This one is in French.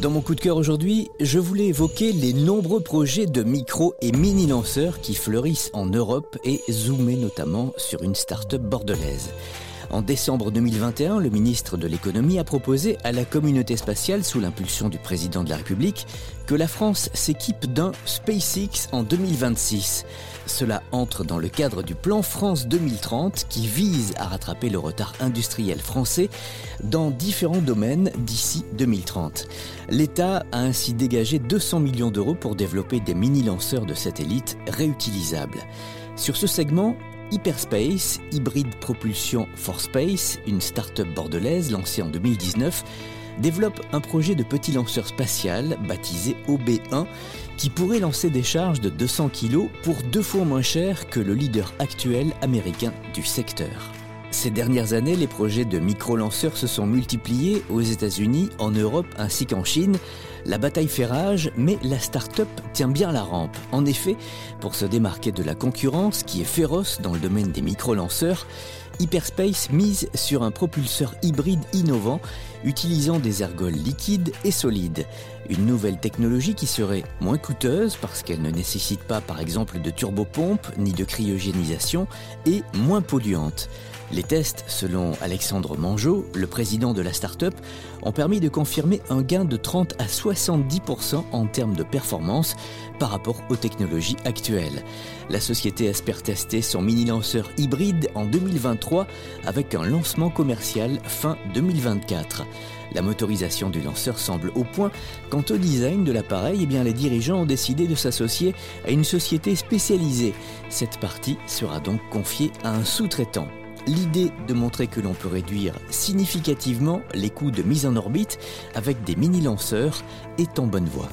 Dans mon coup de cœur aujourd'hui, je voulais évoquer les nombreux projets de micro et mini lanceurs qui fleurissent en Europe et zoomer notamment sur une start-up bordelaise. En décembre 2021, le ministre de l'économie a proposé à la communauté spatiale, sous l'impulsion du président de la République, que la France s'équipe d'un SpaceX en 2026. Cela entre dans le cadre du plan France 2030 qui vise à rattraper le retard industriel français dans différents domaines d'ici 2030. L'État a ainsi dégagé 200 millions d'euros pour développer des mini-lanceurs de satellites réutilisables. Sur ce segment, Hyperspace, hybride propulsion for Space, une start-up bordelaise lancée en 2019, développe un projet de petit lanceur spatial baptisé OB1 qui pourrait lancer des charges de 200 kg pour deux fois moins cher que le leader actuel américain du secteur. Ces dernières années, les projets de micro-lanceurs se sont multipliés aux États-Unis, en Europe ainsi qu'en Chine. La bataille fait rage, mais la start-up tient bien la rampe. En effet, pour se démarquer de la concurrence qui est féroce dans le domaine des micro-lanceurs, Hyperspace mise sur un propulseur hybride innovant utilisant des ergols liquides et solides. Une nouvelle technologie qui serait moins coûteuse parce qu'elle ne nécessite pas par exemple de turbopompe ni de cryogénisation et moins polluante. Les tests, selon Alexandre Mangeot, le président de la start-up, ont permis de confirmer un gain de 30 à 70% en termes de performance par rapport aux technologies actuelles. La société espère tester son mini-lanceur hybride en 2023 avec un lancement commercial fin 2024. La motorisation du lanceur semble au point. Quant au design de l'appareil, eh les dirigeants ont décidé de s'associer à une société spécialisée. Cette partie sera donc confiée à un sous-traitant. L'idée de montrer que l'on peut réduire significativement les coûts de mise en orbite avec des mini-lanceurs est en bonne voie.